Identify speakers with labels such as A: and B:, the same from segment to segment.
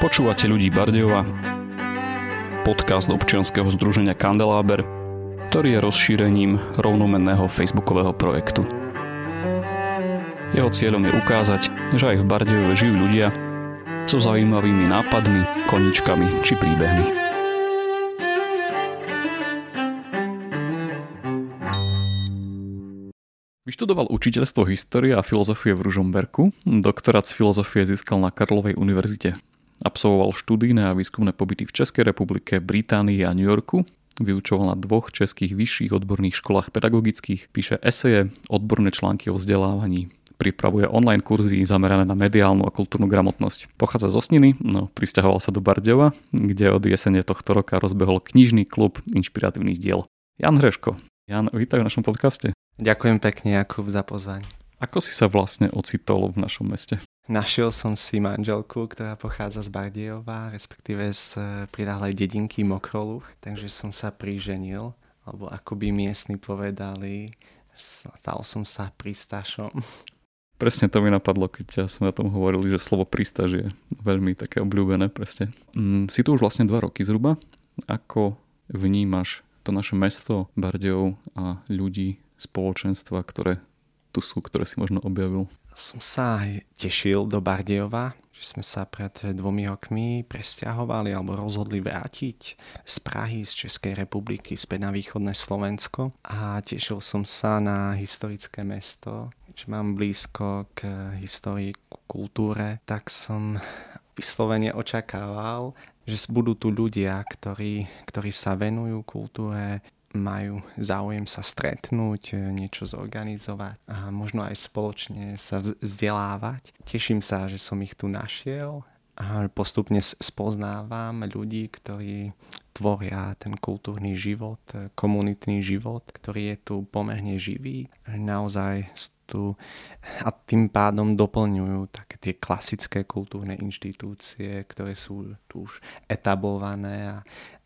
A: Počúvate ľudí Bardejova, podcast občianskeho združenia Kandeláber, ktorý je rozšírením rovnomenného facebookového projektu. Jeho cieľom je ukázať, že aj v Bardejove žijú ľudia so zaujímavými nápadmi, koničkami či príbehmi. Vyštudoval učiteľstvo histórie a filozofie v Ružomberku, doktorát z filozofie získal na Karlovej univerzite Absolvoval študijné a výskumné pobyty v Českej republike, Británii a New Yorku. Vyučoval na dvoch českých vyšších odborných školách pedagogických, píše eseje, odborné články o vzdelávaní, pripravuje online kurzy zamerané na mediálnu a kultúrnu gramotnosť. Pochádza zo Sniny, no pristahoval sa do Bardeva, kde od jesene tohto roka rozbehol knižný klub inšpiratívnych diel. Jan Hreško. Jan, vítaj v našom podcaste.
B: Ďakujem pekne, Jakub, za pozvanie.
A: Ako si sa vlastne ocitol v našom meste?
B: Našiel som si manželku, ktorá pochádza z Bardejova, respektíve z eh, pridahlej dedinky Mokroluch, takže som sa priženil, alebo ako by miestni povedali, stal som sa prístašom.
A: Presne to mi napadlo, keď sme o tom hovorili, že slovo prístaž je veľmi také obľúbené, presne. Mm, si tu už vlastne dva roky zhruba. Ako vnímaš to naše mesto Bardejov a ľudí, spoločenstva, ktoré tu sú, ktoré si možno objavil?
B: Som sa tešil do Bardejova, že sme sa pred dvomi rokmi presťahovali alebo rozhodli vrátiť z Prahy, z Českej republiky späť na východné Slovensko. A tešil som sa na historické mesto, že mám blízko k histórii, k kultúre, tak som vyslovene očakával, že budú tu ľudia, ktorí, ktorí sa venujú kultúre, majú záujem sa stretnúť, e, niečo zorganizovať a možno aj spoločne sa vzdelávať. Teším sa, že som ich tu našiel a postupne spoznávam ľudí, ktorí tvoria ten kultúrny život, e, komunitný život, ktorý je tu pomerne živý. Naozaj tu a tým pádom doplňujú také tie klasické kultúrne inštitúcie, ktoré sú tu už etablované a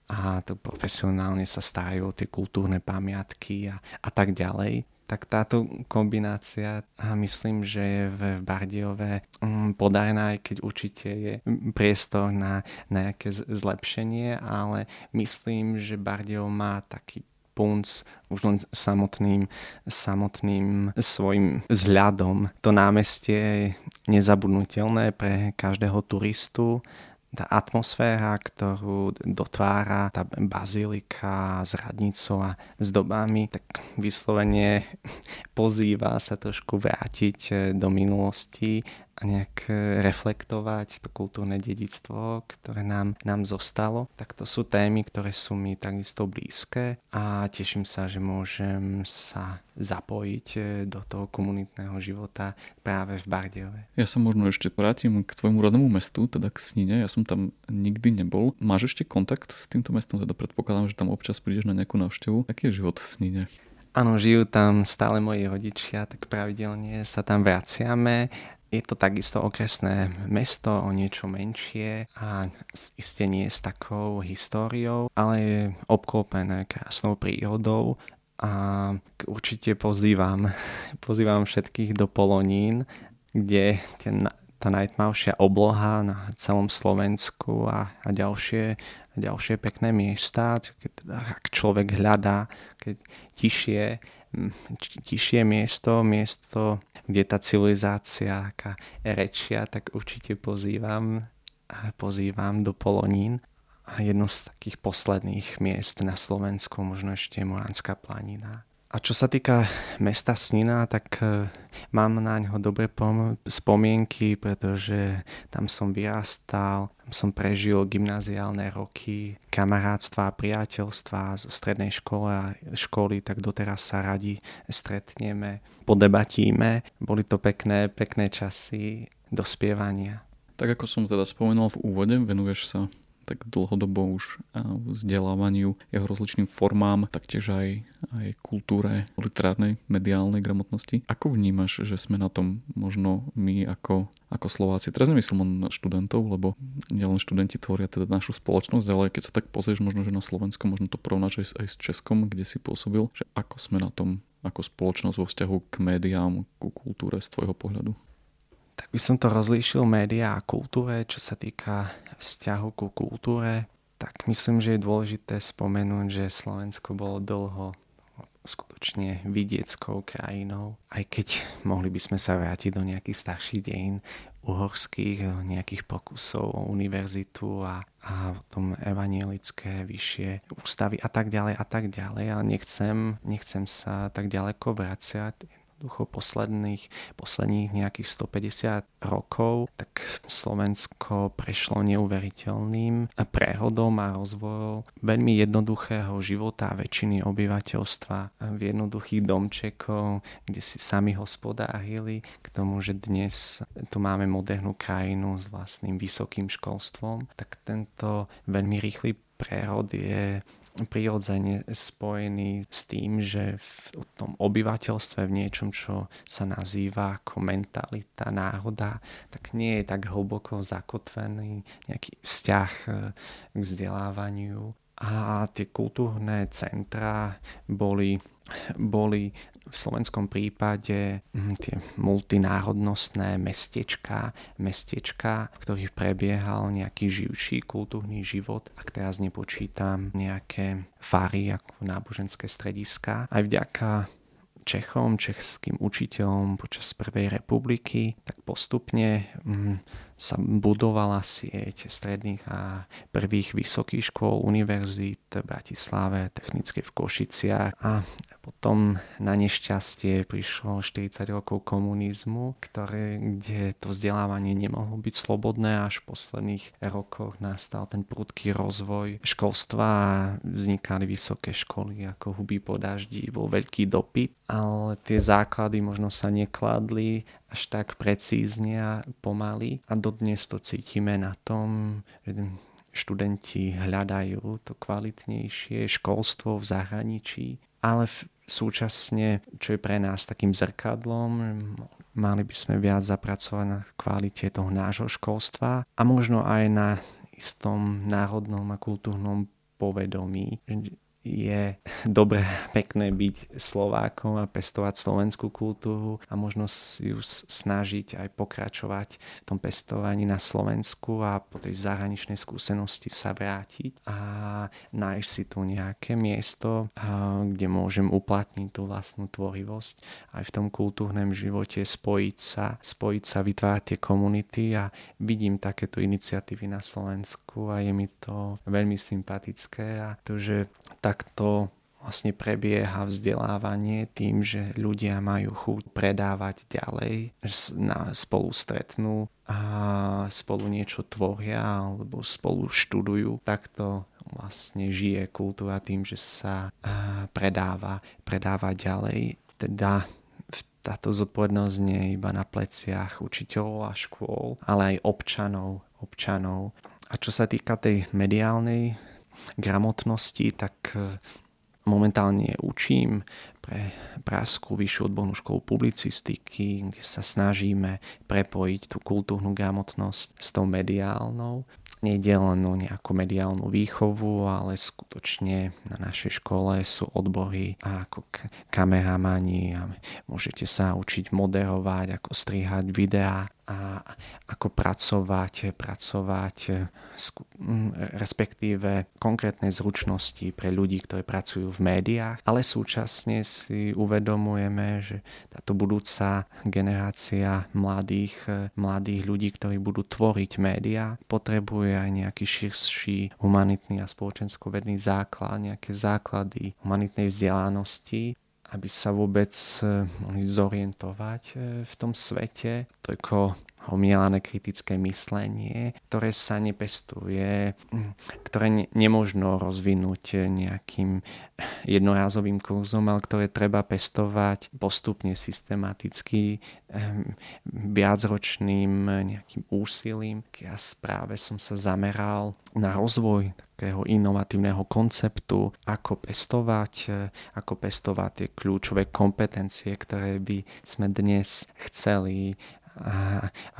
B: a to profesionálne sa starajú o tie kultúrne pamiatky a, a tak ďalej tak táto kombinácia a myslím, že je v Bardiove mm, podarená, aj keď určite je priestor na nejaké zlepšenie, ale myslím, že Bardiov má taký punc už len samotným, samotným svojim vzhľadom. To námestie je nezabudnutelné pre každého turistu tá atmosféra, ktorú dotvára tá bazilika s radnicou a s dobami, tak vyslovene pozýva sa trošku vrátiť eh, do minulosti a nejak e, reflektovať to kultúrne dedictvo, ktoré nám, nám zostalo. Tak to sú témy, ktoré sú mi takisto blízke a teším sa, že môžem sa zapojiť e, do toho komunitného života práve v Bardejove.
A: Ja sa možno ešte vrátim k tvojmu rodnému mestu, teda k Snine. Ja som tam nikdy nebol. Máš ešte kontakt s týmto mestom? Teda predpokladám, že tam občas prídeš na nejakú návštevu. Aký je život v Snine?
B: Áno, žijú tam stále moji rodičia, tak pravidelne sa tam vraciame. Je to takisto okresné mesto, o niečo menšie a iste nie s takou históriou, ale je obklopené krásnou prírodou a určite pozývam, pozývam všetkých do Polonín, kde ten, tá najtmavšia obloha na celom Slovensku a, a ďalšie, ďalšie pekné miesta, keď, teda, ak človek hľadá, keď tišie, tišie miesto, miesto kde tá civilizácia aká rečia, tak určite pozývam, pozývam do Polonín. A jedno z takých posledných miest na Slovensku, možno ešte Moranská planina. A čo sa týka mesta Snina, tak e, mám na ňo dobré spomienky, pretože tam som vyrastal, tam som prežil gymnáziálne roky, kamarátstva a priateľstva zo strednej školy a školy, tak doteraz sa radi stretneme, podebatíme. Boli to pekné, pekné časy dospievania.
A: Tak ako som teda spomenul v úvode, venuješ sa tak dlhodobo už vzdelávaniu, jeho rozličným formám, taktiež aj, aj kultúre, literárnej, mediálnej gramotnosti. Ako vnímaš, že sme na tom možno my ako, ako Slováci? Teraz nemyslím len študentov, lebo nielen študenti tvoria teda našu spoločnosť, ale keď sa tak pozrieš možno, že na Slovensku, možno to porovnáš aj s Českom, kde si pôsobil, že ako sme na tom ako spoločnosť vo vzťahu k médiám, ku kultúre z tvojho pohľadu?
B: By som to rozlíšil médiá a kultúre, čo sa týka vzťahu ku kultúre, tak myslím, že je dôležité spomenúť, že Slovensko bolo dlho skutočne vidieckou krajinou. Aj keď mohli by sme sa vrátiť do nejakých starších dejín uhorských, nejakých pokusov o univerzitu a, a potom evanielické vyššie ústavy a tak ďalej a tak ďalej. Ale nechcem, nechcem sa tak ďaleko vraciať jednoducho posledných, posledných nejakých 150 rokov, tak Slovensko prešlo neuveriteľným prehodom a rozvojom veľmi jednoduchého života väčšiny obyvateľstva v jednoduchých domčekov, kde si sami hospodárili, k tomu, že dnes tu máme modernú krajinu s vlastným vysokým školstvom, tak tento veľmi rýchly prerod je prirodzene spojený s tým, že v tom obyvateľstve v niečom, čo sa nazýva ako mentalita národa, tak nie je tak hlboko zakotvený nejaký vzťah e, k vzdelávaniu. A tie kultúrne centra boli boli v slovenskom prípade hm, tie multinárodnostné mestečka, mestečka, v ktorých prebiehal nejaký živší kultúrny život. Ak teraz nepočítam nejaké fary ako náboženské strediska. Aj vďaka Čechom, českým učiteľom počas Prvej republiky, tak postupne hm, sa budovala sieť stredných a prvých vysokých škôl, univerzít v Bratislave, technické v Košiciach. A potom na nešťastie prišlo 40 rokov komunizmu, ktoré, kde to vzdelávanie nemohlo byť slobodné. Až v posledných rokoch nastal ten prudký rozvoj školstva a vznikali vysoké školy ako huby po daždi, bol veľký dopyt, ale tie základy možno sa nekladli až tak precízne a pomaly. A dodnes to cítime na tom, že študenti hľadajú to kvalitnejšie školstvo v zahraničí, ale v, súčasne, čo je pre nás takým zrkadlom, mali by sme viac zapracovať na kvalite toho nášho školstva a možno aj na istom národnom a kultúrnom povedomí je dobre, pekné byť Slovákom a pestovať slovenskú kultúru a možno ju snažiť aj pokračovať v tom pestovaní na Slovensku a po tej zahraničnej skúsenosti sa vrátiť a nájsť si tu nejaké miesto, kde môžem uplatniť tú vlastnú tvorivosť aj v tom kultúrnom živote, spojiť sa, spojiť sa, vytvárať tie komunity a vidím takéto iniciatívy na Slovensku a je mi to veľmi sympatické a to, že tak takto vlastne prebieha vzdelávanie tým, že ľudia majú chuť predávať ďalej, spolu stretnú a spolu niečo tvoria alebo spolu študujú. Takto vlastne žije kultúra tým, že sa predáva, predáva ďalej. Teda táto zodpovednosť nie je iba na pleciach učiteľov a škôl, ale aj občanov, občanov. A čo sa týka tej mediálnej gramotnosti, tak e, momentálne učím pre Praskú vyššiu odbornú školu publicistiky, kde sa snažíme prepojiť tú kultúrnu gramotnosť s tou mediálnou. Nejde len o nejakú mediálnu výchovu, ale skutočne na našej škole sú odbory ako kameramani a môžete sa učiť moderovať, ako strihať videá a ako pracovať, pracovať respektíve konkrétne zručnosti pre ľudí, ktorí pracujú v médiách, ale súčasne si uvedomujeme, že táto budúca generácia mladých, mladých ľudí, ktorí budú tvoriť médiá, potrebuje aj nejaký širší humanitný a spoločensko-vedný základ, nejaké základy humanitnej vzdelanosti aby sa vôbec eh, mohli zorientovať eh, v tom svete. Toľko homielané kritické myslenie, ktoré sa nepestuje, hm, ktoré ne, nemožno rozvinúť nejakým jednorázovým kurzom, ale ktoré treba pestovať postupne, systematicky, hm, viacročným nejakým úsilím. Ja správe som sa zameral na rozvoj takého inovatívneho konceptu, ako pestovať, ako pestovať tie kľúčové kompetencie, ktoré by sme dnes chceli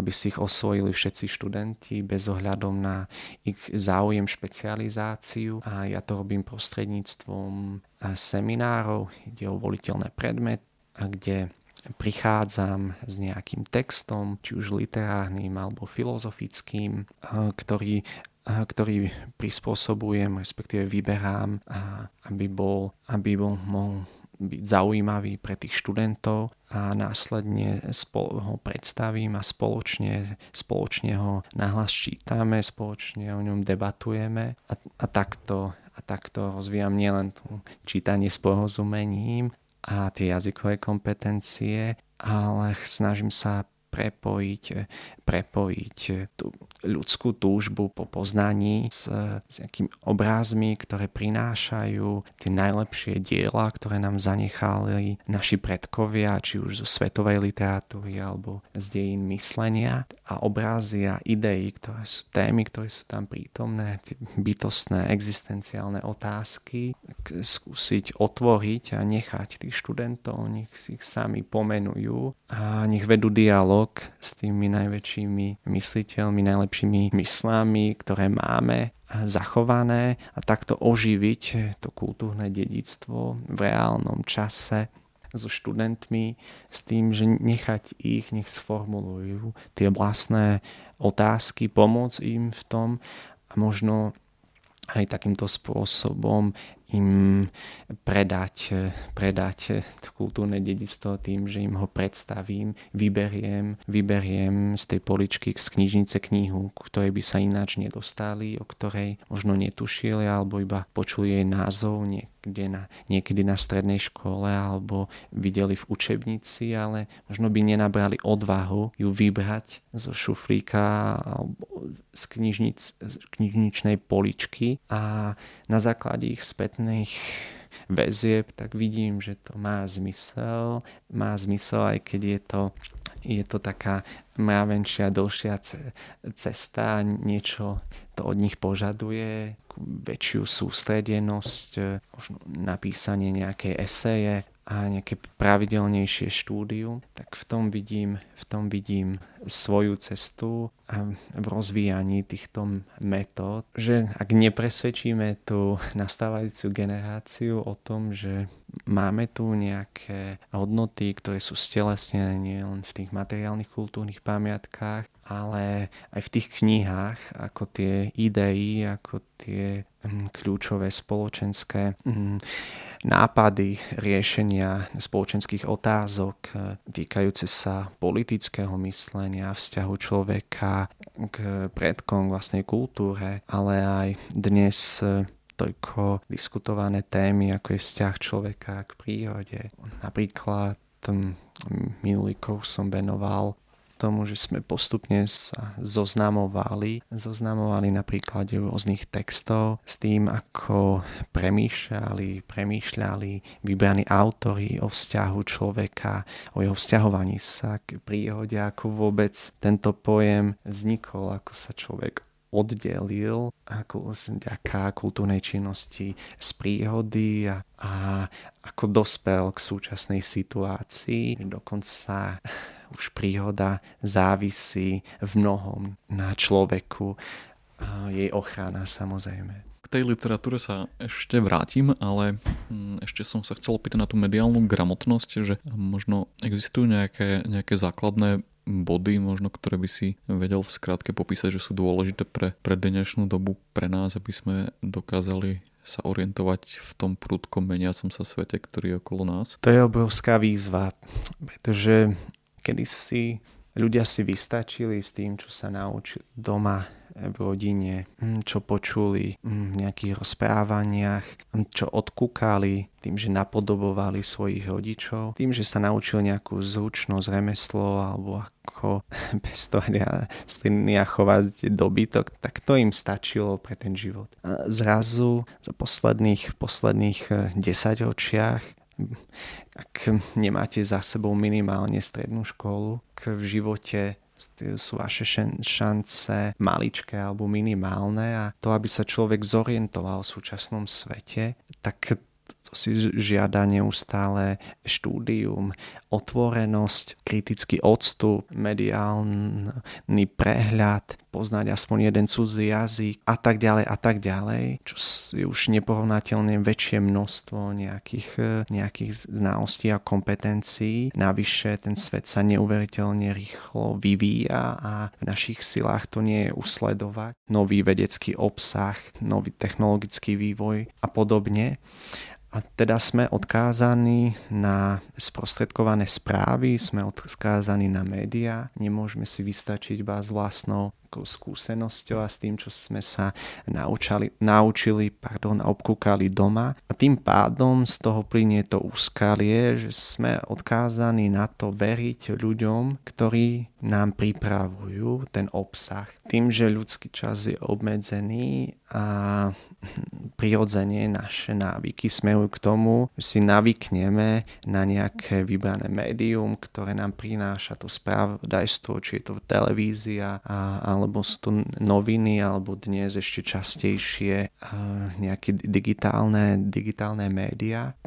B: aby si ich osvojili všetci študenti bez ohľadom na ich záujem, špecializáciu. A ja to robím prostredníctvom seminárov, ide o voliteľné predmet, kde prichádzam s nejakým textom, či už literárnym alebo filozofickým, ktorý ktorý prispôsobujem, respektíve vyberám, aby bol, aby bol byť zaujímavý pre tých študentov a následne ho predstavím a spoločne, spoločne ho nahlas čítame, spoločne o ňom debatujeme a, a takto a takto rozvíjam nielen tú čítanie s porozumením a tie jazykové kompetencie, ale snažím sa prepojiť, prepojiť tú ľudskú túžbu po poznaní s, s nejakými obrázmi, ktoré prinášajú tie najlepšie diela, ktoré nám zanechali naši predkovia, či už zo svetovej literatúry alebo z dejín myslenia. A obrazy a idei, ktoré sú témy, ktoré sú tam prítomné, tie bytostné existenciálne otázky, skúsiť otvoriť a nechať tých študentov, nech si ich sami pomenujú a nech vedú dialog s tými najväčšími mysliteľmi, najlepšími myslami, ktoré máme zachované a takto oživiť to kultúrne dedictvo v reálnom čase so študentmi s tým, že nechať ich, nech sformulujú tie vlastné otázky, pomôcť im v tom a možno aj takýmto spôsobom im predať, predať to kultúrne dedictvo tým, že im ho predstavím, vyberiem, vyberiem z tej poličky z knižnice knihu, ktorej by sa ináč nedostali, o ktorej možno netušili alebo iba počuli jej názov niekde na, niekedy na strednej škole alebo videli v učebnici, ale možno by nenabrali odvahu ju vybrať zo šuflíka alebo z, knižnic, z knižničnej poličky a na základe ich späť samotných väzieb, tak vidím, že to má zmysel. Má zmysel, aj keď je to, je to taká mravenčia, dlhšia cesta, niečo to od nich požaduje, väčšiu sústredenosť, možno napísanie nejakej eseje, a nejaké pravidelnejšie štúdium, tak v tom vidím, v tom vidím svoju cestu a v rozvíjaní týchto metód, že ak nepresvedčíme tú nastávajúcu generáciu o tom, že máme tu nejaké hodnoty, ktoré sú stelesnené nielen v tých materiálnych kultúrnych pamiatkách, ale aj v tých knihách, ako tie idei, ako tie mm, kľúčové spoločenské mm, nápady riešenia spoločenských otázok e, týkajúce sa politického myslenia, vzťahu človeka k predkom vlastnej kultúre, ale aj dnes e, toľko diskutované témy, ako je vzťah človeka k prírode. Napríklad minulý kurs som venoval tomu, že sme postupne sa zoznamovali, zoznamovali na príklade rôznych textov s tým, ako premýšľali, premýšľali vybraní autory o vzťahu človeka, o jeho vzťahovaní sa k príhode, ako vôbec tento pojem vznikol, ako sa človek oddelil ako vďaka kultúrnej činnosti z príhody a, a ako dospel k súčasnej situácii. Dokonca už príhoda závisí v mnohom na človeku a jej ochrana samozrejme.
A: K tej literatúre sa ešte vrátim, ale hm, ešte som sa chcel opýtať na tú mediálnu gramotnosť, že možno existujú nejaké, nejaké základné body, možno ktoré by si vedel v skratke popísať, že sú dôležité pre, pre dnešnú dobu pre nás, aby sme dokázali sa orientovať v tom prudkom meniacom sa svete, ktorý je okolo nás?
B: To je obrovská výzva, pretože kedy si ľudia si vystačili s tým, čo sa naučili doma v rodine, mm, čo počuli mm, v nejakých rozprávaniach, mm, čo odkúkali tým, že napodobovali svojich rodičov, tým, že sa naučili nejakú zručnosť, remeslo alebo ako pestovať stliny a chovať dobytok, tak to im stačilo pre ten život. Zrazu za posledných, posledných eh, desaťročiach ak nemáte za sebou minimálne strednú školu, k v živote sú vaše šance maličké alebo minimálne a to, aby sa človek zorientoval v súčasnom svete, tak to si žiada neustále štúdium, otvorenosť, kritický odstup, mediálny prehľad, poznať aspoň jeden cudzí jazyk a tak ďalej a tak ďalej, čo je už neporovnateľne väčšie množstvo nejakých, e, nejakých znalostí a kompetencií. Navyše ten svet sa neuveriteľne rýchlo vyvíja a v našich silách to nie je usledovať. Nový vedecký obsah, nový technologický vývoj a podobne. A teda sme odkázaní na sprostredkované správy, sme odkázaní na médiá, nemôžeme si vystačiť iba s vlastnou skúsenosťou a s tým, čo sme sa naučali, naučili pardon, a obkúkali doma. A tým pádom z toho plinie to úskalie, že sme odkázaní na to veriť ľuďom, ktorí nám pripravujú ten obsah. Tým, že ľudský čas je obmedzený a prirodzene naše návyky smerujú k tomu, že si navykneme na nejaké vybrané médium, ktoré nám prináša to spravodajstvo, či je to televízia, alebo sú to noviny, alebo dnes ešte častejšie nejaké digitálne, digitálne médiá.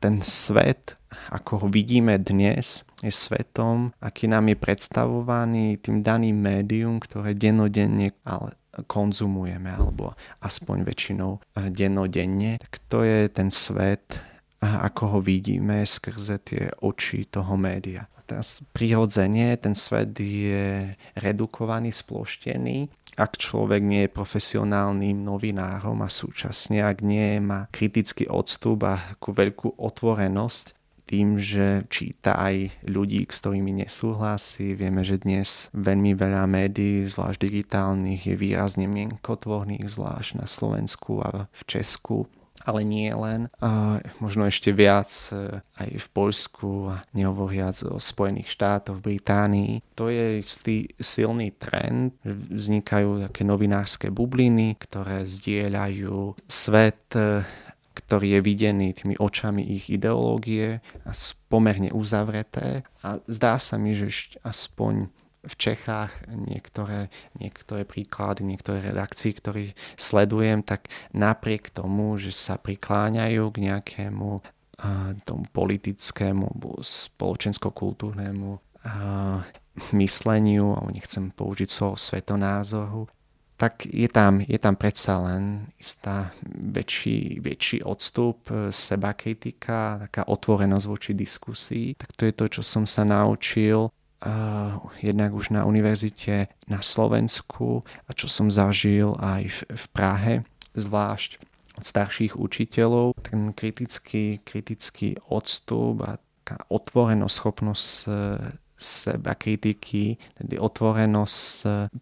B: Ten svet ako ho vidíme dnes, je svetom, aký nám je predstavovaný tým daným médium, ktoré denodenne ale konzumujeme, alebo aspoň väčšinou dennodenne, tak to je ten svet, ako ho vidíme skrze tie oči toho média. Teraz prirodzene ten svet je redukovaný, sploštený ak človek nie je profesionálnym novinárom a súčasne ak nie má kritický odstup a takú veľkú otvorenosť tým, že číta aj ľudí, s ktorými nesúhlasí. Vieme, že dnes veľmi veľa médií, zvlášť digitálnych, je výrazne mienkotvorných, zvlášť na Slovensku a v Česku ale nie len. A možno ešte viac e, aj v Poľsku a nehovoriac o Spojených štátoch, Británii. To je istý silný trend, vznikajú také novinárske bubliny, ktoré zdieľajú svet e, ktorý je videný tými očami ich ideológie a pomerne uzavreté. A zdá sa mi, že aspoň v Čechách niektoré, niektoré príklady, niektoré redakcie, ktoré sledujem, tak napriek tomu, že sa prikláňajú k nejakému uh, tomu politickému spoločensko-kultúrnemu uh, mysleniu, alebo nechcem použiť slovo svetonázoru, tak je tam, je tam predsa len istá väčší, väčší odstup, e, seba kritika, taká otvorenosť voči diskusii. Tak to je to, čo som sa naučil jednak už na univerzite na Slovensku a čo som zažil aj v, v Prahe, zvlášť od starších učiteľov. Ten kritický, kritický odstup a taká otvorenosť, schopnosť seba kritiky, tedy otvorenosť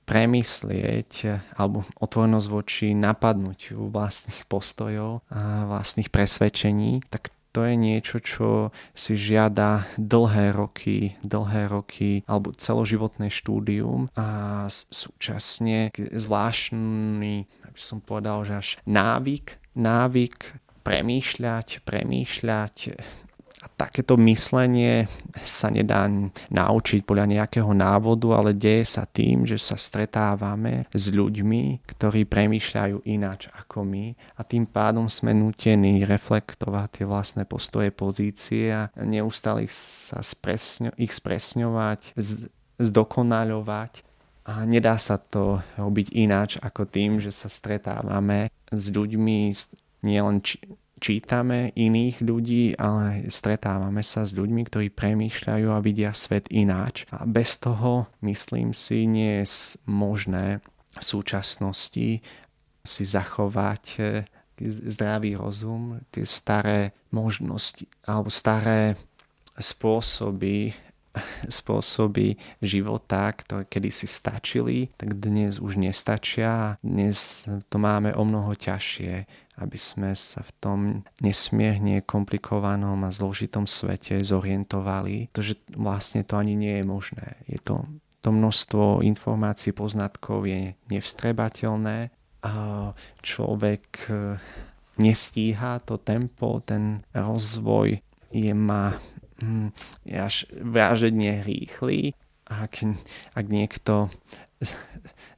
B: premyslieť alebo otvorenosť voči napadnutiu vlastných postojov a vlastných presvedčení, tak to je niečo, čo si žiada dlhé roky, dlhé roky alebo celoživotné štúdium a súčasne zvláštny, aby som povedal, že až návyk, návyk premýšľať, premýšľať a takéto myslenie sa nedá naučiť podľa nejakého návodu, ale deje sa tým, že sa stretávame s ľuďmi, ktorí premýšľajú ináč ako my. A tým pádom sme nutení reflektovať tie vlastné postoje, pozície a neustále ich, sa spresňo, ich spresňovať, zdokonaľovať. A nedá sa to robiť ináč ako tým, že sa stretávame s ľuďmi nielen či, čítame iných ľudí, ale stretávame sa s ľuďmi, ktorí premýšľajú a vidia svet ináč. A bez toho, myslím si, nie je možné v súčasnosti si zachovať e, zdravý rozum, tie staré možnosti alebo staré spôsoby spôsoby života, ktoré kedysi stačili, tak dnes už nestačia. Dnes to máme o mnoho ťažšie aby sme sa v tom nesmierne komplikovanom a zložitom svete zorientovali, pretože vlastne to ani nie je možné. Je to, to množstvo informácií, poznatkov je nevstrebateľné a človek e, nestíha to tempo, ten rozvoj je má je až vražedne rýchly. Ak, ak niekto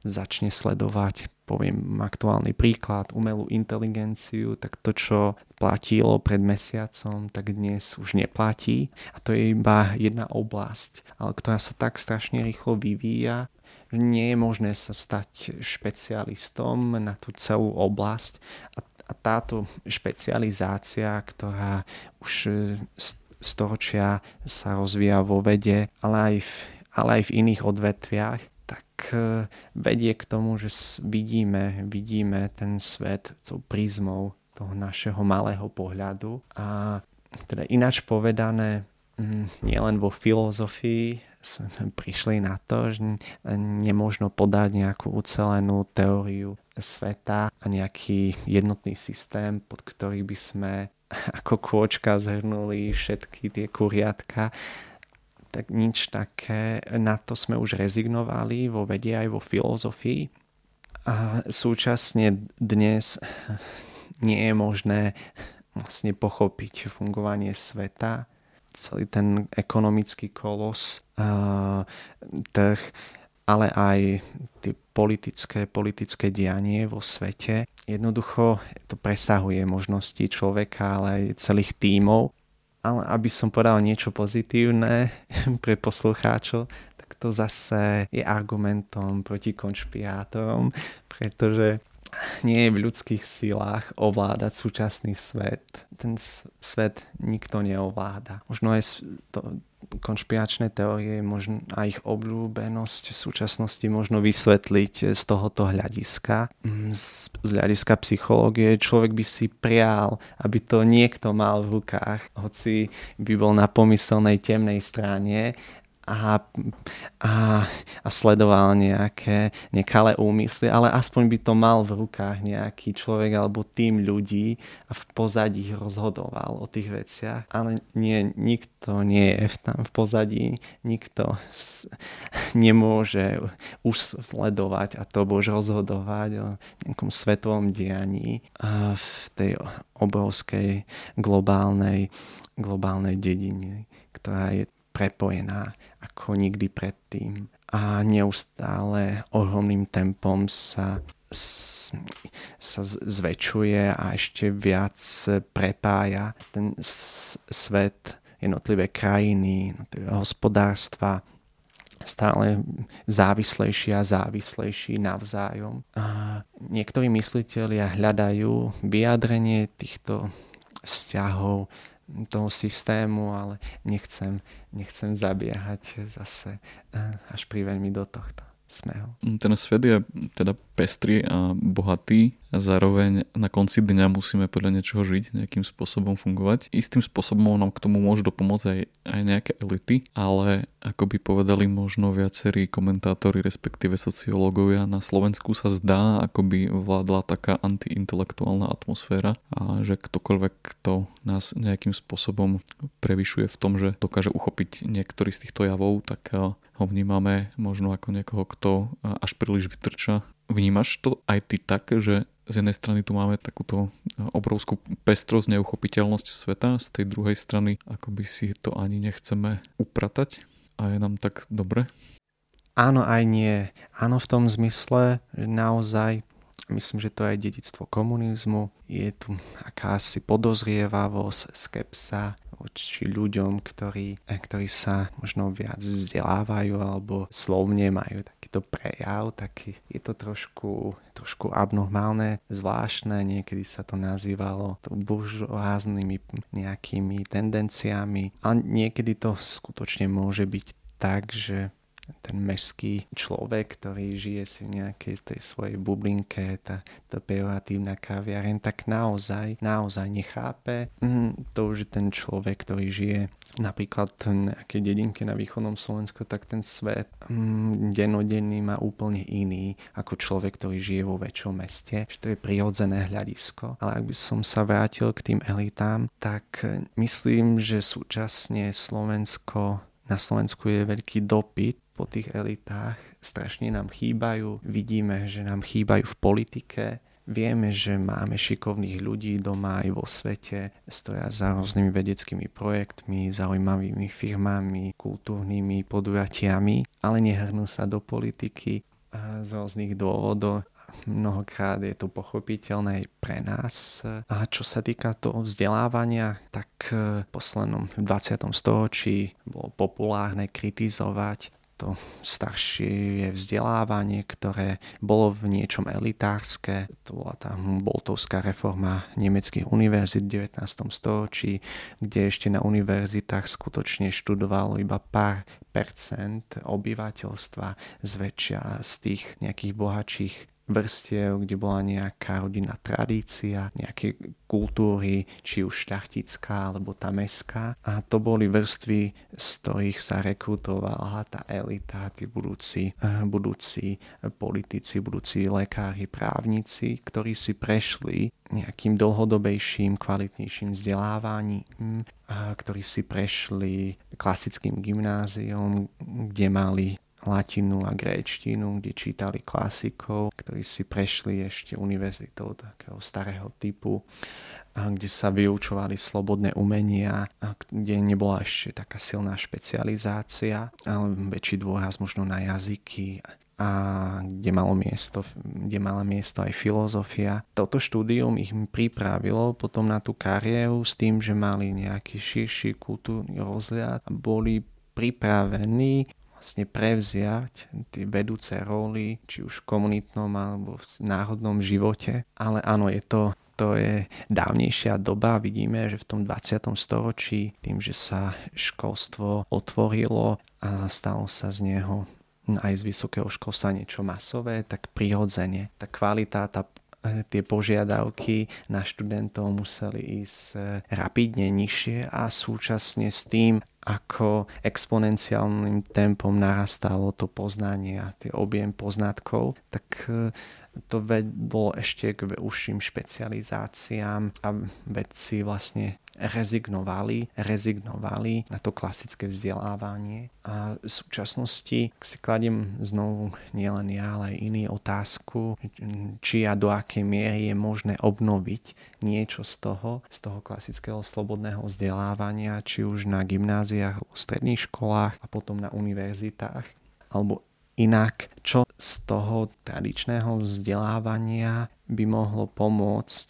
B: začne sledovať poviem aktuálny príklad, umelú inteligenciu, tak to, čo platilo pred mesiacom, tak dnes už neplatí. A to je iba jedna oblasť, ale ktorá sa tak strašne rýchlo vyvíja, Nie je možné sa stať špecialistom na tú celú oblasť a, a táto špecializácia, ktorá už storočia sa rozvíja vo vede, ale aj v, ale aj v iných odvetviach, tak e, vedie k tomu, že vidíme, vidíme ten svet tou prízmou toho našeho malého pohľadu. A teda ináč povedané, mm, nielen vo filozofii sme prišli na to, že nemôžno podať nejakú ucelenú teóriu sveta a nejaký jednotný systém, pod ktorý by sme ako kôčka zhrnuli všetky tie kuriatka, tak nič také, na to sme už rezignovali vo vede aj vo filozofii. A súčasne dnes nie je možné vlastne pochopiť fungovanie sveta, celý ten ekonomický kolos, trh, ale aj tie politické, politické dianie vo svete. Jednoducho to presahuje možnosti človeka, ale aj celých tímov. Ale aby som povedal niečo pozitívne pre poslucháčov, tak to zase je argumentom proti konšpirátorom, pretože nie je v ľudských silách ovládať súčasný svet. Ten svet nikto neovláda. Možno aj to, konšpiračné teórie možno, a ich obľúbenosť v súčasnosti možno vysvetliť z tohoto hľadiska. Mm, z, z hľadiska psychológie človek by si prial, aby to niekto mal v rukách, hoci by bol na pomyselnej temnej strane a, a, a sledoval nejaké nekalé úmysly, ale aspoň by to mal v rukách nejaký človek alebo tým ľudí a v pozadí rozhodoval o tých veciach. Ale nie, nikto nie je tam v pozadí, nikto s, nemôže usledovať a to bož rozhodovať o nejakom svetovom dianí v tej obrovskej globálnej, globálnej dedine, ktorá je prepojená ako nikdy predtým. A neustále ohromným tempom sa sa zväčšuje a ešte viac prepája ten svet, jednotlivé krajiny, jednotlivé hospodárstva stále závislejší a závislejší navzájom. A niektorí mysliteľia hľadajú vyjadrenie týchto vzťahov toho systému, ale nechcem, nechcem zabiehať zase eh, až priveľmi do tohto smehu.
A: Ten svet je teda pestrý a bohatý a zároveň na konci dňa musíme podľa niečoho žiť, nejakým spôsobom fungovať. Istým spôsobom nám k tomu môžu dopomôcť aj, aj nejaké elity, ale ako by povedali možno viacerí komentátori, respektíve sociológovia, na Slovensku sa zdá, ako by vládla taká antiintelektuálna atmosféra a že ktokoľvek, kto nás nejakým spôsobom prevyšuje v tom, že dokáže uchopiť niektorý z týchto javov, tak ho vnímame možno ako niekoho, kto až príliš vytrča Vnímaš to aj ty tak, že z jednej strany tu máme takúto obrovskú pestrosť, neuchopiteľnosť sveta, z tej druhej strany ako by si to ani nechceme upratať a je nám tak dobre?
B: Áno aj nie. Áno v tom zmysle, že naozaj myslím, že to je dedictvo komunizmu. Je tu akási podozrievavosť, skepsa, voči ľuďom, ktorí, eh, ktorí sa možno viac vzdelávajú alebo slovne majú takýto prejav, tak je to trošku, trošku abnormálne, zvláštne, niekedy sa to nazývalo buržoáznymi nejakými tendenciami a niekedy to skutočne môže byť tak, že ten mešský človek, ktorý žije si v nejakej tej svojej bublinke, tá, tá pejoratívna kaviareň, tak naozaj, naozaj nechápe. Mm, to už je ten človek, ktorý žije napríklad v nejakej dedinke na východnom Slovensku, tak ten svet mm, denodenný má úplne iný ako človek, ktorý žije vo väčšom meste. Že to je prirodzené hľadisko. Ale ak by som sa vrátil k tým elitám, tak myslím, že súčasne Slovensko na Slovensku je veľký dopyt po tých elitách, strašne nám chýbajú, vidíme, že nám chýbajú v politike, Vieme, že máme šikovných ľudí doma aj vo svete, stoja za rôznymi vedeckými projektmi, zaujímavými firmami, kultúrnymi podujatiami, ale nehrnú sa do politiky z rôznych dôvodov mnohokrát je to pochopiteľné aj pre nás. A čo sa týka toho vzdelávania, tak v poslednom 20. storočí bolo populárne kritizovať to staršie vzdelávanie, ktoré bolo v niečom elitárske. To bola tá boltovská reforma nemeckých univerzit v 19. storočí, kde ešte na univerzitách skutočne študovalo iba pár percent obyvateľstva zväčšia z tých nejakých bohatších vrstiev, kde bola nejaká rodinná tradícia, nejaké kultúry, či už šľachtická alebo tá meská. A to boli vrstvy, z ktorých sa rekrutovala tá elita, tí budúci, eh, budúci politici, budúci lekári, právnici, ktorí si prešli nejakým dlhodobejším, kvalitnejším vzdelávaním, ktorí si prešli klasickým gymnáziom, kde mali latinu a gréčtinu, kde čítali klasikov, ktorí si prešli ešte univerzitou takého starého typu, kde sa vyučovali slobodné umenia, kde nebola ešte taká silná špecializácia, ale väčší dôraz možno na jazyky a kde, malo miesto, kde mala miesto aj filozofia. Toto štúdium ich pripravilo potom na tú kariéru s tým, že mali nejaký širší kultúrny rozhľad a boli pripravení vlastne prevziať tie vedúce roly, či už v komunitnom alebo v náhodnom živote. Ale áno, je to to je dávnejšia doba. Vidíme, že v tom 20. storočí, tým, že sa školstvo otvorilo a stalo sa z neho aj z vysokého školstva niečo masové, tak prirodzene tá kvalita, tá tie požiadavky na študentov museli ísť e, rapidne nižšie a súčasne s tým, ako exponenciálnym tempom narastalo to poznanie a tie objem poznatkov, tak e, to vedlo ešte k užším špecializáciám a vedci vlastne rezignovali, rezignovali na to klasické vzdelávanie. A v súčasnosti si kladiem znovu nielen ja, ale aj iný otázku, či a do akej miery je možné obnoviť niečo z toho, z toho klasického slobodného vzdelávania, či už na gymnáziách, stredných školách a potom na univerzitách, alebo inak, čo z toho tradičného vzdelávania by mohlo pomôcť,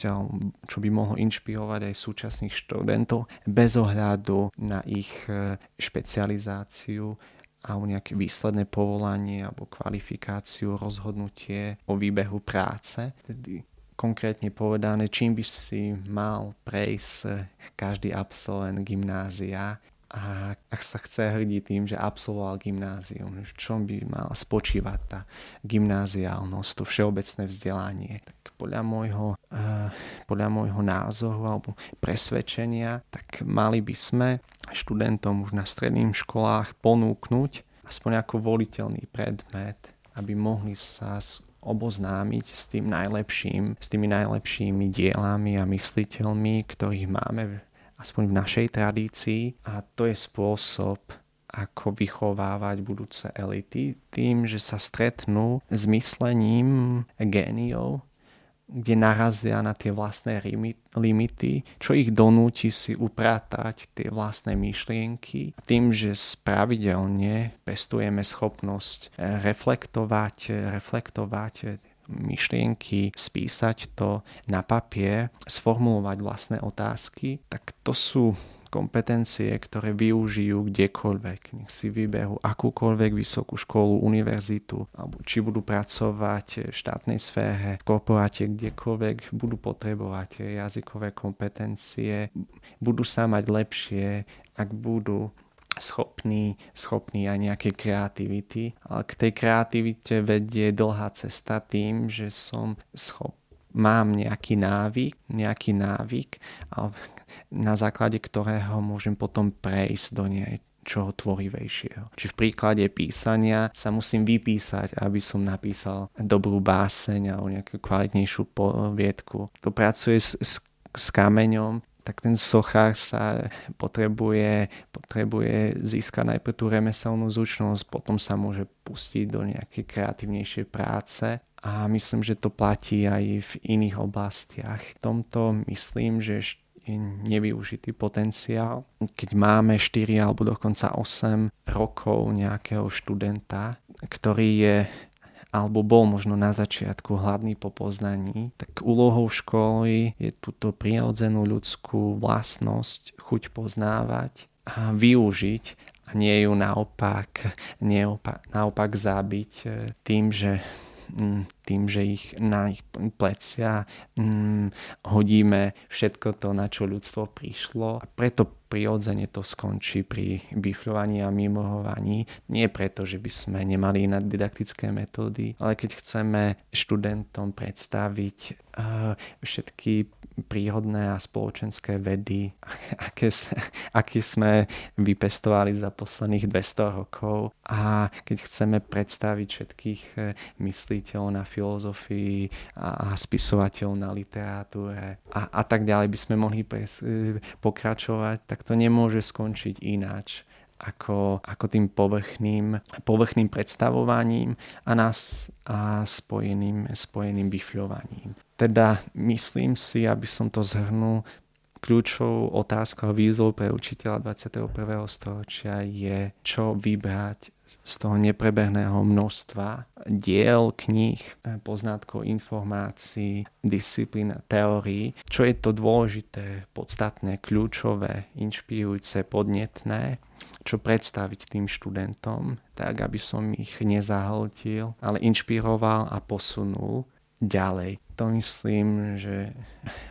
B: čo by mohlo inšpirovať aj súčasných študentov bez ohľadu na ich e, špecializáciu a o nejaké výsledné povolanie alebo kvalifikáciu, rozhodnutie o výbehu práce. Tedy konkrétne povedané, čím by si mal prejsť e, každý absolvent gymnázia, a ak sa chce hrdiť tým, že absolvoval gymnázium, v čom by mala spočívať tá gymnáziálnosť, to všeobecné vzdelanie, tak podľa môjho, uh, podľa môjho názoru alebo presvedčenia, tak mali by sme študentom už na stredných školách ponúknuť aspoň ako voliteľný predmet, aby mohli sa oboznámiť s tým najlepším, s tými najlepšími dielami a mysliteľmi, ktorých máme aspoň v našej tradícii a to je spôsob, ako vychovávať budúce elity tým, že sa stretnú s myslením géniov, kde narazia na tie vlastné limity, čo ich donúti si upratať tie vlastné myšlienky. Tým, že spravidelne pestujeme schopnosť reflektovať, reflektovať myšlienky, spísať to na papier, sformulovať vlastné otázky, tak to sú kompetencie, ktoré využijú kdekoľvek. Nech si vybehu akúkoľvek vysokú školu, univerzitu, alebo či budú pracovať v štátnej sfére, v korporáte, kdekoľvek, budú potrebovať jazykové kompetencie, budú sa mať lepšie, ak budú schopný, schopný aj nejakej kreativity. Ale k tej kreativite vedie dlhá cesta tým, že som schop, mám nejaký návyk, nejaký návyk, na základe ktorého môžem potom prejsť do niečoho tvorivejšieho. Či v príklade písania sa musím vypísať, aby som napísal dobrú báseň alebo nejakú kvalitnejšiu poviedku. To pracuje s, s, s kameňom, tak ten sochár sa potrebuje, potrebuje získať najprv tú remeselnú zručnosť, potom sa môže pustiť do nejakej kreatívnejšej práce a myslím, že to platí aj v iných oblastiach. V tomto myslím, že je nevyužitý potenciál. Keď máme 4 alebo dokonca 8 rokov nejakého študenta, ktorý je alebo bol možno na začiatku hladný po poznaní, tak úlohou školy je túto prirodzenú ľudskú vlastnosť, chuť poznávať a využiť a nie ju naopak, nie opa- naopak zabiť e, tým, že mm, tým, že ich na ich plecia mm, hodíme všetko to, na čo ľudstvo prišlo. A preto prirodzene to skončí pri bifľovaní a mimohovaní. Nie preto, že by sme nemali iné didaktické metódy, ale keď chceme študentom predstaviť všetky prírodné a spoločenské vedy, aké, aké sme vypestovali za posledných 200 rokov. A keď chceme predstaviť všetkých eh, mysliteľov na filozofii a, a spisovateľov na literatúre a, a tak ďalej by sme mohli pres, eh, pokračovať, tak to nemôže skončiť ináč ako, ako tým povrchným, povrchným predstavovaním a, nás, a spojeným, spojeným bifľovaním. Teda myslím si, aby som to zhrnul, kľúčovou otázkou a výzvou pre učiteľa 21. storočia je, čo vybrať z toho neprebehného množstva diel, kníh, poznatkov, informácií, disciplín a teórií, čo je to dôležité, podstatné, kľúčové, inšpirujúce, podnetné, čo predstaviť tým študentom, tak aby som ich nezahltil, ale inšpiroval a posunul ďalej. To myslím, že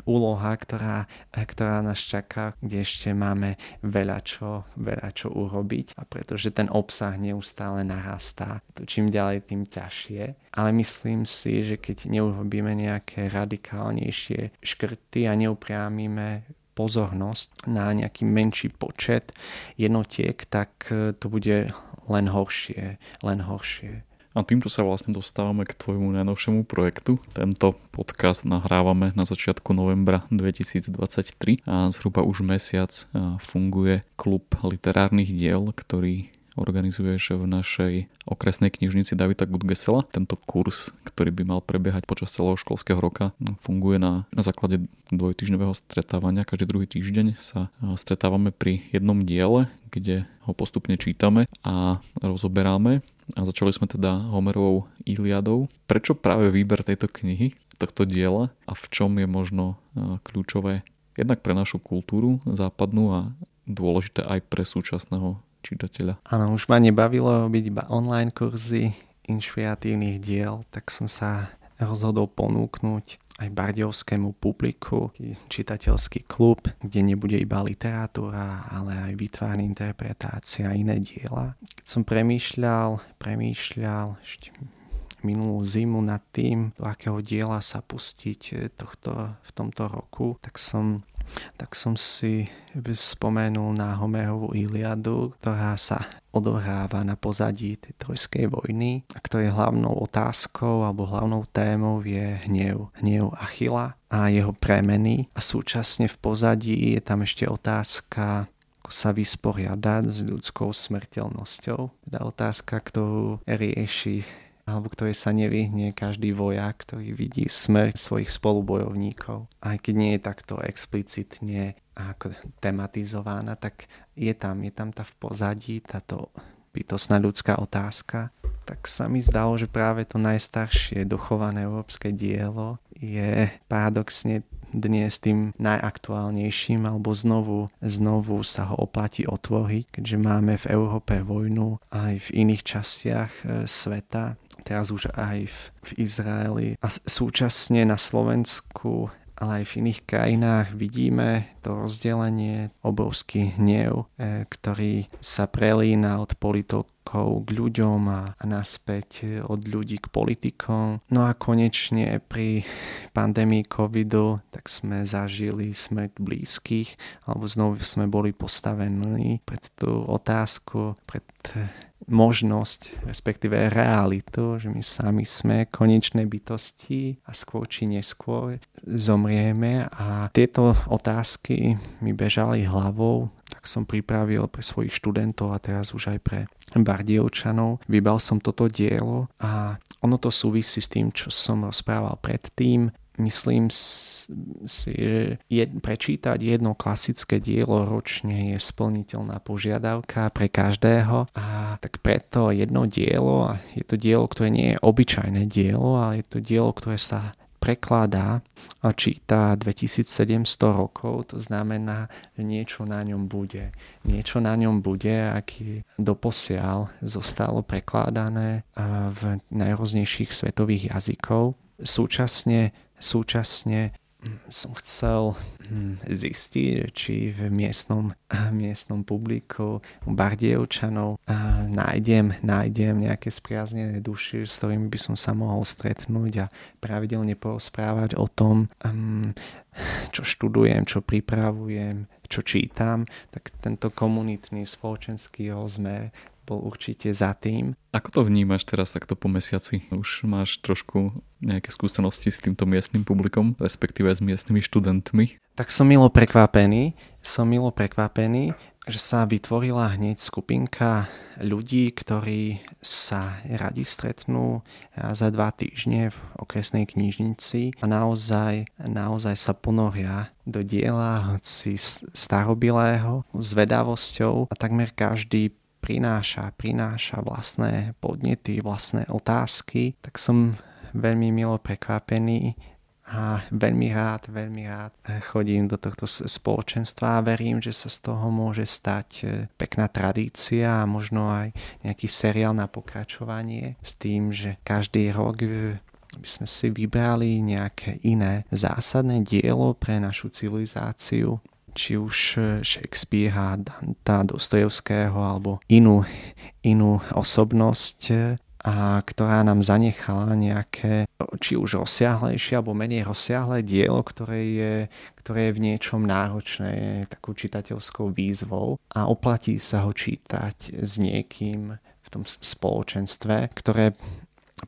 B: úloha, ktorá, ktorá nás čaká, kde ešte máme veľa čo, veľa čo urobiť a pretože ten obsah neustále narastá, to čím ďalej, tým ťažšie. Ale myslím si, že keď neurobíme nejaké radikálnejšie škrty a neupriamíme pozornosť na nejaký menší počet jednotiek, tak to bude len horšie, len horšie.
A: A týmto sa vlastne dostávame k tvojmu najnovšiemu projektu. Tento podcast nahrávame na začiatku novembra 2023 a zhruba už mesiac funguje klub literárnych diel, ktorý organizuješ v našej okresnej knižnici Davida Gudgesela. Tento kurz, ktorý by mal prebiehať počas celého školského roka, no, funguje na, na základe dvojtyžňového stretávania. Každý druhý týždeň sa stretávame pri jednom diele, kde ho postupne čítame a rozoberáme. A začali sme teda Homerovou Iliadou. Prečo práve výber tejto knihy, tohto diela a v čom je možno kľúčové jednak pre našu kultúru západnú a dôležité aj pre súčasného čitateľa.
B: Áno, už ma nebavilo byť iba online kurzy inšpiratívnych diel, tak som sa rozhodol ponúknuť aj bardiovskému publiku čitateľský klub, kde nebude iba literatúra, ale aj vytvárna interpretácia a iné diela. Keď som premýšľal, premýšľal ešte minulú zimu nad tým, do akého diela sa pustiť tohto, v tomto roku, tak som tak som si spomenul na Homerovú Iliadu, ktorá sa odohráva na pozadí tej trojskej vojny a ktorej hlavnou otázkou alebo hlavnou témou je hnev. Hnev Achila a jeho premeny a súčasne v pozadí je tam ešte otázka ako sa vysporiadať s ľudskou smrteľnosťou. Teda otázka, ktorú rieši alebo ktorej sa nevyhne každý vojak, ktorý vidí smrť svojich spolubojovníkov. Aj keď nie je takto explicitne ako tematizovaná, tak je tam, je tam tá v pozadí táto bytostná ľudská otázka, tak sa mi zdalo, že práve to najstaršie dochované európske dielo je paradoxne dnes tým najaktuálnejším alebo znovu, znovu sa ho oplatí otvoriť, keďže máme v Európe vojnu aj v iných častiach e, sveta teraz už aj v, v Izraeli a súčasne na Slovensku ale aj v iných krajinách vidíme to rozdelenie, obrovský hnev, e, ktorý sa prelína od politokov k ľuďom a, a naspäť od ľudí k politikom. No a konečne pri pandémii covidu tak sme zažili smrť blízkych alebo znovu sme boli postavení pred tú otázku, pred možnosť, respektíve realitu, že my sami sme konečné bytosti a skôr či neskôr zomrieme a tieto otázky mi bežali hlavou, tak som pripravil pre svojich študentov a teraz už aj pre Bardievčanov. Vybal som toto dielo a ono to súvisí s tým, čo som rozprával predtým myslím si, že je, prečítať jedno klasické dielo ročne je splniteľná požiadavka pre každého a tak preto jedno dielo, a je to dielo, ktoré nie je obyčajné dielo, ale je to dielo, ktoré sa prekladá a číta 2700 rokov, to znamená, že niečo na ňom bude. Niečo na ňom bude, aký doposiaľ zostalo prekladané v najrôznejších svetových jazykov. Súčasne, súčasne som chcel hm, zistiť, či v miestnom, miestnom publiku Bardievčanov nájdem, nájdem nejaké spriaznené duši, s ktorými by som sa mohol stretnúť a pravidelne porozprávať o tom, hm, čo študujem, čo pripravujem, čo čítam, tak tento komunitný spoločenský rozmer bol určite za tým.
A: Ako to vnímaš teraz takto po mesiaci? Už máš trošku nejaké skúsenosti s týmto miestnym publikom, respektíve s miestnymi študentmi?
B: Tak som milo prekvapený, som milo prekvapený, že sa vytvorila hneď skupinka ľudí, ktorí sa radi stretnú za dva týždne v okresnej knižnici a naozaj, naozaj sa ponoria do diela, hoci starobilého, s vedavosťou a takmer každý prináša, prináša vlastné podnety, vlastné otázky, tak som veľmi milo prekvapený a veľmi rád, veľmi rád chodím do tohto spoločenstva a verím, že sa z toho môže stať e, pekná tradícia a možno aj nejaký seriál na pokračovanie s tým, že každý rok e, by sme si vybrali nejaké iné zásadné dielo pre našu civilizáciu či už e, Shakespearea, Danta, Dostojevského alebo inú, inú osobnosť, e, a ktorá nám zanechala nejaké, či už rozsiahlejšie alebo menej rozsiahle dielo, ktoré je, ktoré je v niečom náročné, je takou čitateľskou výzvou a oplatí sa ho čítať s niekým v tom spoločenstve, ktoré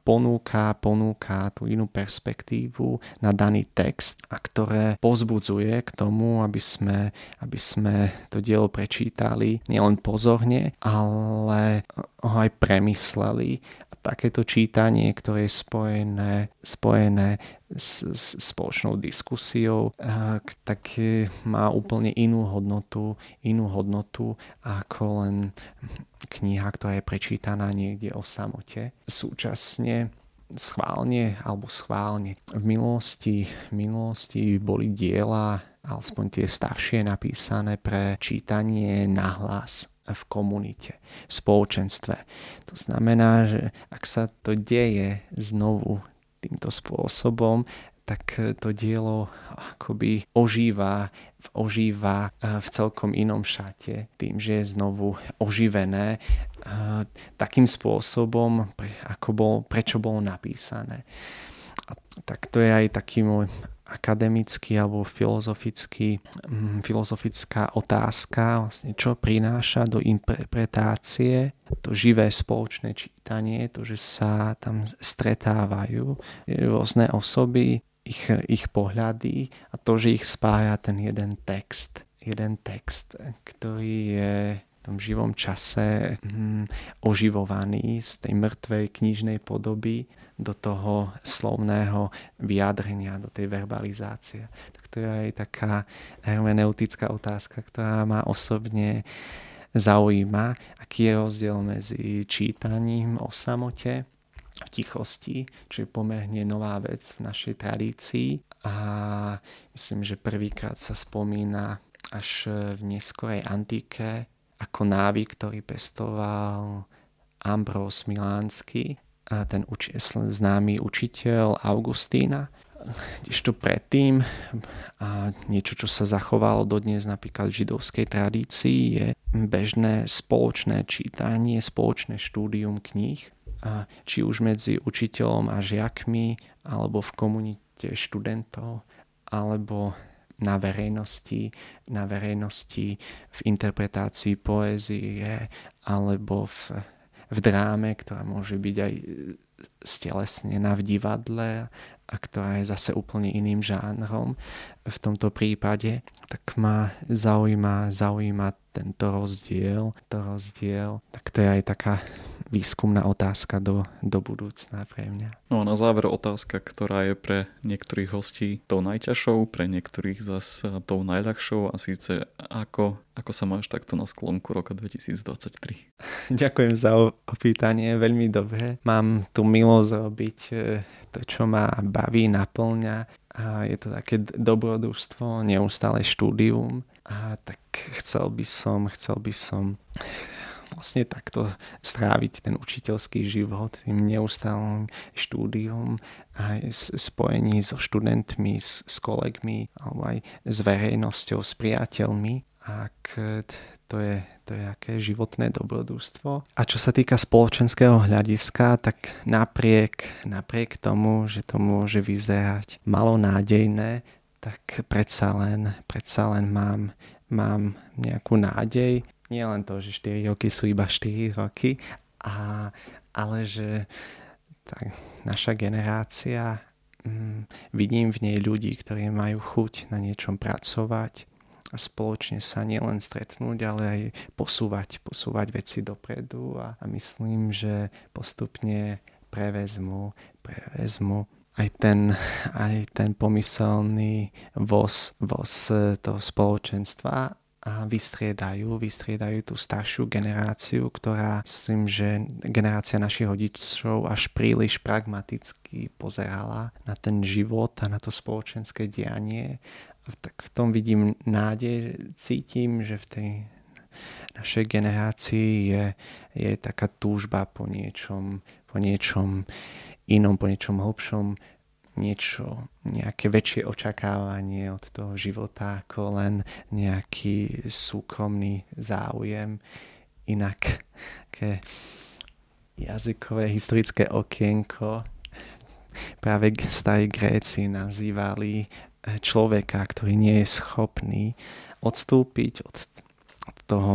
B: ponúka, ponúka tú inú perspektívu na daný text a ktoré pozbudzuje k tomu, aby sme, aby sme to dielo prečítali nielen pozorne, ale ho aj premysleli. A takéto čítanie, ktoré je spojené, spojené s, s spoločnou diskusiou, tak má úplne inú hodnotu, inú hodnotu ako len kniha, ktorá je prečítaná niekde o samote. Súčasne schválne alebo schválne. V minulosti, v minulosti boli diela, alespoň tie staršie, napísané pre čítanie nahlas v komunite, v spoločenstve. To znamená, že ak sa to deje znovu týmto spôsobom, tak to dielo akoby ožíva, ožíva e, v celkom inom šate, tým, že je znovu oživené e, takým spôsobom, ako bol, prečo bolo napísané. Tak to je aj taký môj akademický alebo filozofický, mm, filozofická otázka, vlastne čo prináša do interpretácie to živé spoločné čítanie, to, že sa tam stretávajú rôzne osoby, ich, ich pohľady a to, že ich spája ten jeden text. Jeden text, ktorý je v tom živom čase hm, oživovaný z tej mŕtvej knižnej podoby do toho slovného vyjadrenia, do tej verbalizácie. Tak to je aj taká hermeneutická otázka, ktorá ma osobne zaujíma, aký je rozdiel medzi čítaním o samote v tichosti, čo je pomerne nová vec v našej tradícii a myslím, že prvýkrát sa spomína až v neskorej antike ako návyk, ktorý pestoval Ambrose Milánsky, ten uči- známy učiteľ Augustína. Ešte predtým a niečo, čo sa zachovalo dodnes napríklad v židovskej tradícii, je bežné spoločné čítanie, spoločné štúdium kníh či už medzi učiteľom a žiakmi, alebo v komunite študentov, alebo na verejnosti, na verejnosti v interpretácii poézie alebo v, v dráme, ktorá môže byť aj stelesnená v divadle a ktorá je zase úplne iným žánrom v tomto prípade, tak ma zaujíma, zaujíma tento rozdiel, to rozdiel, tak to je aj taká výskumná otázka do, do budúcna pre mňa.
A: No a na záver otázka, ktorá je pre niektorých hostí tou najťažšou, pre niektorých zase tou najľahšou a síce ako, ako sa máš takto na sklonku roka 2023?
B: Ďakujem za opýtanie, veľmi dobre. Mám tu milosť robiť e, to, čo ma baví, naplňa a je to také dobrodružstvo, neustále štúdium a tak chcel by som, chcel by som vlastne takto stráviť ten učiteľský život tým neustálym štúdium aj spojení so študentmi, s, s kolegmi alebo aj s verejnosťou, s priateľmi. Ak to je, to je aké životné dobrodružstvo. A čo sa týka spoločenského hľadiska, tak napriek, napriek tomu, že to môže vyzerať malo nádejné, tak predsa len, predsa len mám, mám nejakú nádej. Nie len to, že 4 roky sú iba 4 roky, a, ale že tak, naša generácia, mm, vidím v nej ľudí, ktorí majú chuť na niečom pracovať, a spoločne sa nielen stretnúť, ale aj posúvať, posúvať veci dopredu. A, a myslím, že postupne prevezmu, prevezmu aj ten, aj ten pomyselný voz, voz toho spoločenstva a vystriedajú, vystriedajú tú staršiu generáciu, ktorá myslím, že generácia našich rodičov až príliš pragmaticky pozerala na ten život a na to spoločenské dianie tak v tom vidím nádej, cítim, že v tej našej generácii je, je taká túžba po niečom, po niečom inom, po niečom hlbšom, niečo, nejaké väčšie očakávanie od toho života ako len nejaký súkromný záujem. Inak také jazykové historické okienko práve starí Gréci nazývali človeka, ktorý nie je schopný odstúpiť od, toho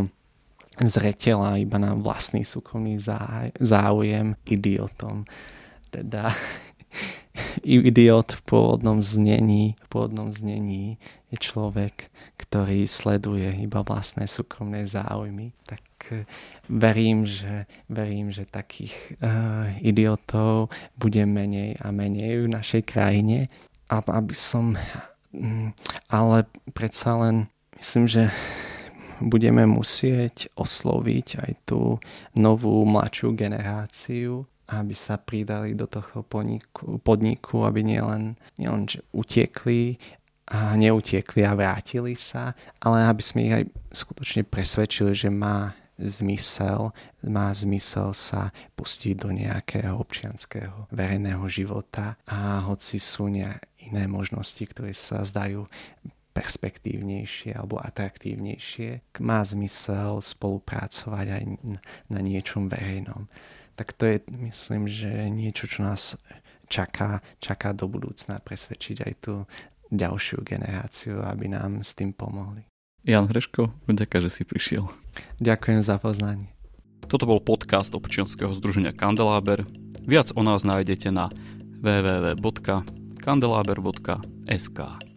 B: zretela iba na vlastný súkromný záujem idiotom. Teda idiot v pôvodnom znení, v pôvodnom znení je človek, ktorý sleduje iba vlastné súkromné záujmy. Tak eh, verím, že, verím, že takých uh, idiotov bude menej a menej v našej krajine aby som, mm, ale predsa len myslím, že budeme musieť osloviť aj tú novú mladšiu generáciu, aby sa pridali do podniku, podniku aby nielen, nielen že utiekli a neutiekli a vrátili sa, ale aby sme ich aj skutočne presvedčili, že má zmysel, má zmysel sa pustiť do nejakého občianského verejného života. A hoci sú ne, iné možnosti, ktoré sa zdajú perspektívnejšie alebo atraktívnejšie, má zmysel spolupracovať aj na niečom verejnom. Tak to je, myslím, že niečo, čo nás čaká, čaká do budúcna presvedčiť aj tú ďalšiu generáciu, aby nám s tým pomohli.
A: Jan Hreško, ďakujem, že si prišiel.
B: Ďakujem za poznanie.
A: Toto bol podcast občianského združenia Kandeláber. Viac o nás nájdete na www.kandelaber.sk